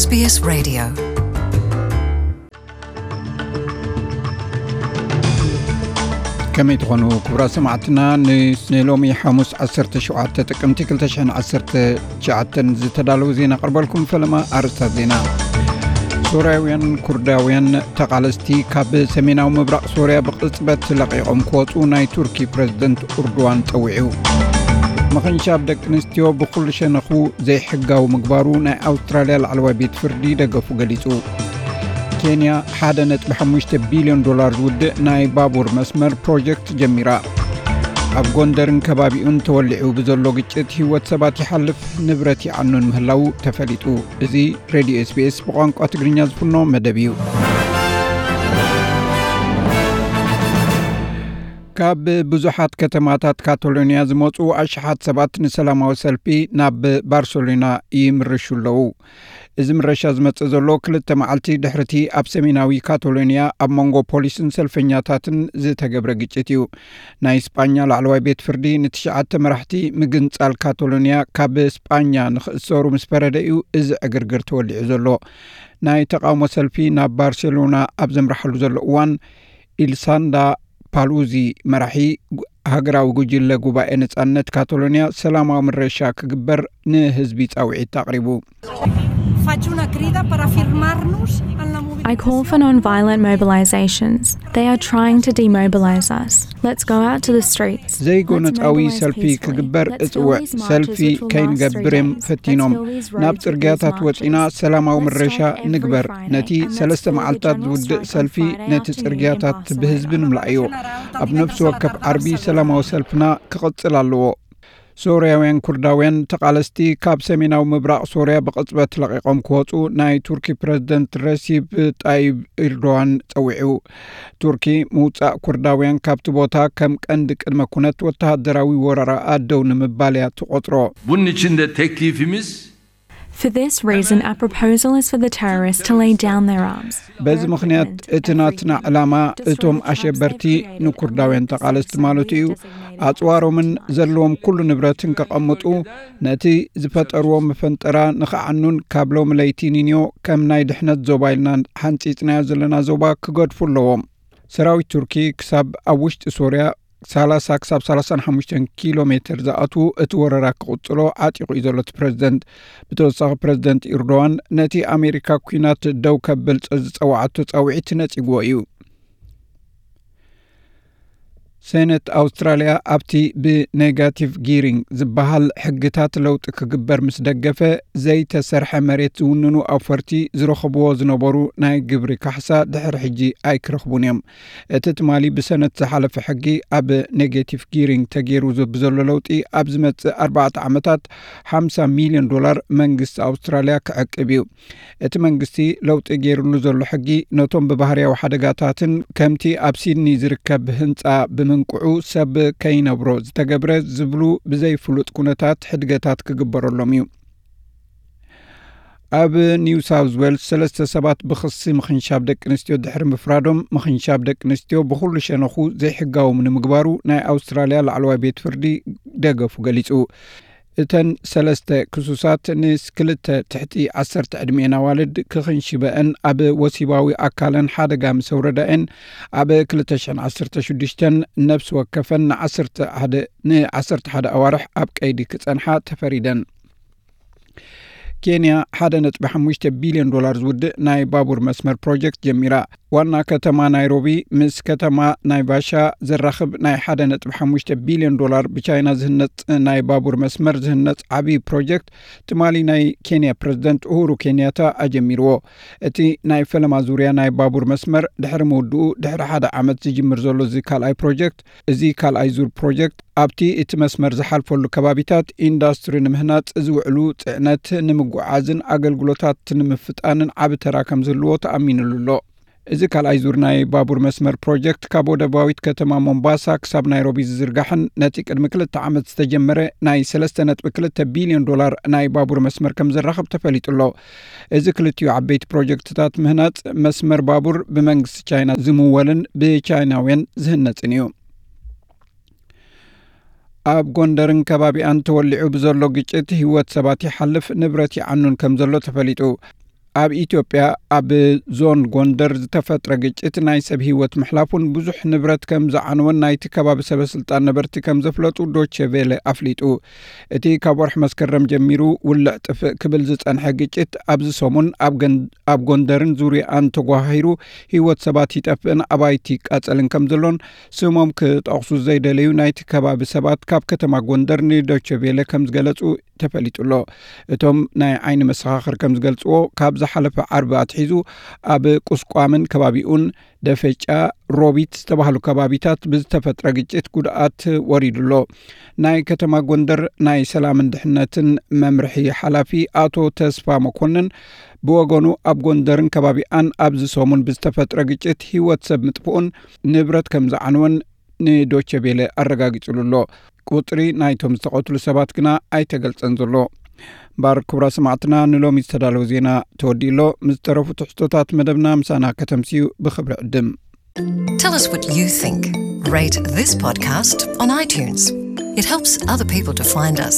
SBS Radio. ከመይ ትኾኑ ክቡራ ሰማዕትና ንሎሚ ሓሙስ 17 ጥቅምቲ 219 ዝተዳለዉ ዜና ቀርበልኩም ፈለማ ኣርስታት ዜና። ሶርያውያን ኩርዳውያን ተቓለስቲ ካብ ሰሜናዊ ምብራቕ ሶርያ ብቕፅበት ለቒቖም ክወፁ ናይ ቱርኪ ፕረዚደንት ኡርድዋን ጠዊዑ ምኽንሻብ ደቂ ኣንስትዮ ብኩሉ ሸነኹ ዘይሕጋዊ ምግባሩ ናይ ኣውስትራልያ ላዕለዋይ ቤት ፍርዲ ደገፉ ገሊጹ። ኬንያ 1.5 ቢልዮን ዶላር ዝውድእ ናይ ባቡር መስመር ፕሮጀክት ጀሚራ። ኣብ ጎንደርን ከባቢኡን ተወሊዑ ብዘሎ ግጭት ህይወት ሰባት ይሓልፍ ንብረት ይዓኑን ምህላው ተፈሊጡ። እዚ ሬድዮ ስቤስ ብቋንቋ ትግርኛ ዝፍኖ መደብ እዩ ካብ ብዙሓት ከተማታት ካታሎንያ ዝመፁ ኣሽሓት ሰባት ንሰላማዊ ሰልፊ ናብ ባርሴሎና ይምርሹ ኣለዉ። እዚ ምረሻ ዝመጽእ ዘሎ ክልተ መዓልቲ ድሕርቲ ኣብ ሰሜናዊ ካታሎንያ ኣብ መንጎ ፖሊስን ሰልፈኛታትን ዝተገብረ ግጭት እዩ። ናይ ስጳኛ ላዕለዋይ ቤት ፍርዲ ንትሽዓተ መራሕቲ ምግንጻል ካታሎንያ ካብ ስጳኛ ንኽእሰሩ ምስ ፈረደ እዩ። እዚ ዕግርግር ተወሊዑ ዘሎ ናይ ተቃውሞ ሰልፊ ናብ ባርሴሎና ኣብ ዘምርሓሉ ዘሎ እዋን ኢልሳንዳ ፓሉዚ መራሒ ሃገራዊ ጉጅለ ጉባኤ ነጻነት ካታሎንያ ሰላማዊ ምረሻ ክግበር ንህዝቢ ጻውዒት ኣቕሪቡ I call for non-violent mobilizations. They are trying to demobilize us. Let's go out to the streets. ዘይጎነፃዊ ሰልፊ ክግበር እጽውዕ ሰልፊ ከይንገብር እዮም ፈቲኖም ናብ ጽርግያታት ወፂና ሰላማዊ ምረሻ ንግበር ነቲ ሰለስተ መዓልትታት ዝውድእ ሰልፊ ነቲ ጽርግያታት ብህዝቢ ንምልእ እዩ ኣብ ነፍሲ ወከፍ ዓርቢ ሰላማዊ ሰልፍና ክቕጽል ኣለዎ ሶርያውያን ኩርዳውያን ተቓለስቲ ካብ ሰሜናዊ ምብራቕ ሶርያ ብቕፅበት ለቒቖም ክወፁ ናይ ቱርኪ ፕረዚደንት ረሲብ ጣይብ ኤርዶዋን ፀዊዑ ቱርኪ ምውፃእ ኩርዳውያን ካብቲ ቦታ ከም ቀንዲ ቅድመ ኩነት ወተሃደራዊ ወረራ ኣደው ንምባል እያ bunun için de teklifimiz For this reason, our proposal is for the terrorists to lay down their arms. በዚ ምክንያት እቲ ናትና ዕላማ እቶም ኣሸበርቲ ንኩርዳውያን ተቓለስቲ ማለት እዩ ኣፅዋሮምን ዘለዎም ኩሉ ንብረትን ከቐምጡ ነቲ ዝፈጠርዎ መፈንጠራ ንኽዓኑን ካብ ሎሚ ለይቲ ኒንዮ ከም ናይ ድሕነት ዞባ ኢልና ሓንፂፅናዮ ዘለና ዞባ ክገድፉ ኣለዎም ሰራዊት ቱርኪ ክሳብ ኣብ ውሽጢ ሶርያ 30 ክሳብ 35 ኪሎ ሜትር ዝኣትዉ እቲ ወረራ ክቕጽሎ ዓጢቑ እዩ ዘሎ እቲ ፕረዚደንት ብተወሳኺ ፕረዚደንት ኤርዶዋን ነቲ ኣሜሪካ ኩናት ደው ከብል ዝፀዋዓቶ ጻውዒት ነጺግዎ እዩ ሴነት ኣውስትራልያ ኣብቲ ብ negative gearing ዝበሃል ሕግታት ለውጢ ክግበር ምስ ደገፈ ዘይተሰርሐ መሬት ዝውንኑ ኣፈርቲ ዝረኸብዎ ዝነበሩ ናይ ግብሪ ካሕሳ ድሕሪ ሕጂ ኣይክረኽቡን እዮም። እቲ ትማሊ ብሰነት ዝሓለፈ ሕጊ ኣብ negative gearing ተገይሩ ብዘሎ ለውጢ ኣብ ዝመጽእ ኣርባዕተ ዓመታት 50 ሚልዮን ዶላር መንግስቲ ኣውስትራልያ ክዕቅብ እዩ። እቲ መንግስቲ ለውጢ ገይሩሉ ዘሎ ሕጊ ነቶም ብባህርያዊ ሓደጋታትን ከምቲ ኣብ ሲድኒ ዝርከብ ህንፃ ብምንቅዑ ሰብ ከይነብሮ ዝተገብረ ዝብሉ ብዘይፍሉጥ ኩነታት ሕድገታት ክግበረሎም እዩ። ኣብ ኒው ሳውት ዌልስ ሰለስተ ሰባት ብክሲ ምክንሻብ ደቂ ኣንስትዮ ድሕሪ ምፍራዶም ምክንሻብ ደቂ ኣንስትዮ ብኩሉ ሸነኹ ዘይሕጋዎም ንምግባሩ ናይ ኣውስትራልያ ላዕለዋይ ቤት ፍርዲ ደገፉ ገሊጹ እተን ሰለስተ ክሱሳት ንስ ክልተ ትሕቲ ዓሰርተ ዕድሜአን ኣዋልድ ክኽንሽበአን ኣብ ወሲባዊ ኣካለን ሓደጋ ምስ ኣውረዳአን ኣብ 216 ነብሲ ወከፈን ን11 ኣዋርሕ ኣብ ቀይዲ ክጸንሓ ተፈሪደን ኬንያ 1.5 ቢልዮን ዶላር ዝውድእ ናይ ባቡር መስመር ፕሮጀክት ጀሚራ። ዋና ከተማ ናይሮቢ ምስ ከተማ ናይቫሻ ዘራኽብ ናይ 1.5 ቢልዮን ዶላር ብቻይና ዝህነፅ ናይ ባቡር መስመር ዝህነፅ ዓብዪ ፕሮጀክት ትማሊ ናይ ኬንያ ፕረዚደንት ኡሁሩ ኬንያታ ኣጀሚርዎ። እቲ ናይ ፈለማ ዙርያ ናይ ባቡር መስመር ድሕሪ መውድኡ ድሕሪ ሓደ ዓመት ዝጅምር ዘሎ እዚ ካልኣይ ፕሮጀክት እዚ ካልኣይ ዙር ፕሮጀክት ኣብቲ እቲ መስመር ዝሓልፈሉ ከባቢታት ኢንዳስትሪ ንምህናፅ ዝውዕሉ ጽዕነት ንምጉዓዝን ኣገልግሎታት ንምፍጣንን ዓቢ ተራ ከም ዝህልዎ ተኣሚኑሉ ኣሎ። እዚ ካልኣይ ዙር ናይ ባቡር መስመር ፕሮጀክት ካብ ወደባዊት ከተማ ሞምባሳ ክሳብ ናይሮቢ ዝዝርጋሕን ነቲ ቅድሚ ክልተ ዓመት ዝተጀመረ ናይ 3.2 ቢልዮን ዶላር ናይ ባቡር መስመር ከም ዘራኽብ ተፈሊጡ ኣሎ። እዚ ክልትዩ ዓበይቲ ፕሮጀክትታት ምህናፅ መስመር ባቡር ብመንግስቲ ቻይና ዝምወልን ብቻይናውያን ዝህነፅን እዩ ኣብ ጎንደርን ከባቢኣን ተወሊዑ ብዘሎ ግጭት ህይወት ሰባት ይሓልፍ ንብረት ይዓኑን ከም ዘሎ ተፈሊጡ ኣብ ኢትዮጵያ ኣብ ዞን ጎንደር ዝተፈጥረ ግጭት ናይ ሰብ ሂወት ምሕላፉን ብዙሕ ንብረት ከም ዝዓነወን ናይቲ ከባቢ ሰበስልጣን ነበርቲ ከም ዘፍለጡ ዶቼ ቬለ ኣፍሊጡ። እቲ ካብ ወርሒ መስከረም ጀሚሩ ውልዕ ጥፍእ ክብል ዝጸንሐ ግጭት ኣብዚ ሰሙን ኣብ ጎንደርን ዙርያኣን ተጓሂሩ ሂወት ሰባት ይጠፍእን ኣባይቲ ቃጸልን ከም ዘሎን ስሞም ክጠቕሱ ዘይደለዩ ናይቲ ከባቢ ሰባት ካብ ከተማ ጎንደር ንዶቼ ቬለ ከም ዝገለጹ ተፈሊጡሎ። እቶም ናይ ዓይኒ መሰኻኽር ከም ዝገልጽዎ ካብ ዝሓለፈ ዓርቢ ኣትሒዙ ኣብ ቁስቋምን ከባቢኡን ደፈጫ ሮቢት ዝተባሃሉ ከባቢታት ብዝተፈጥረ ግጭት ጉድኣት ወሪዱሎ። ናይ ከተማ ጎንደር ናይ ሰላምን ድሕነትን መምርሒ ሓላፊ ኣቶ ተስፋ መኮንን ብወገኑ ኣብ ጎንደርን ከባቢኣን ኣብዚ ሰሙን ብዝተፈጥረ ግጭት ሂወት ሰብ ምጥፍኡን ንብረት ከም ዝዓንወን ንዶቼ ቤለ ኣረጋጊጹሉ ኣሎ ቁጥሪ ናይቶም ዝተቐትሉ ሰባት ግና ኣይተገልጸን ዘሎ እምበር ክቡራ ሰማዕትና ንሎሚ ዝተዳለወ ዜና ተወዲእሎ ምስ ተረፉ ትሕቶታት መደብና ምሳና ከተምስዩ ብክብሪ ዕድም Tell us what you think. Rate this podcast on iTunes. It helps other people to find us.